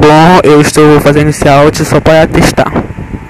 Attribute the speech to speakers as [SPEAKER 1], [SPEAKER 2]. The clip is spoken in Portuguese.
[SPEAKER 1] Bom, eu estou fazendo esse áudio só para testar.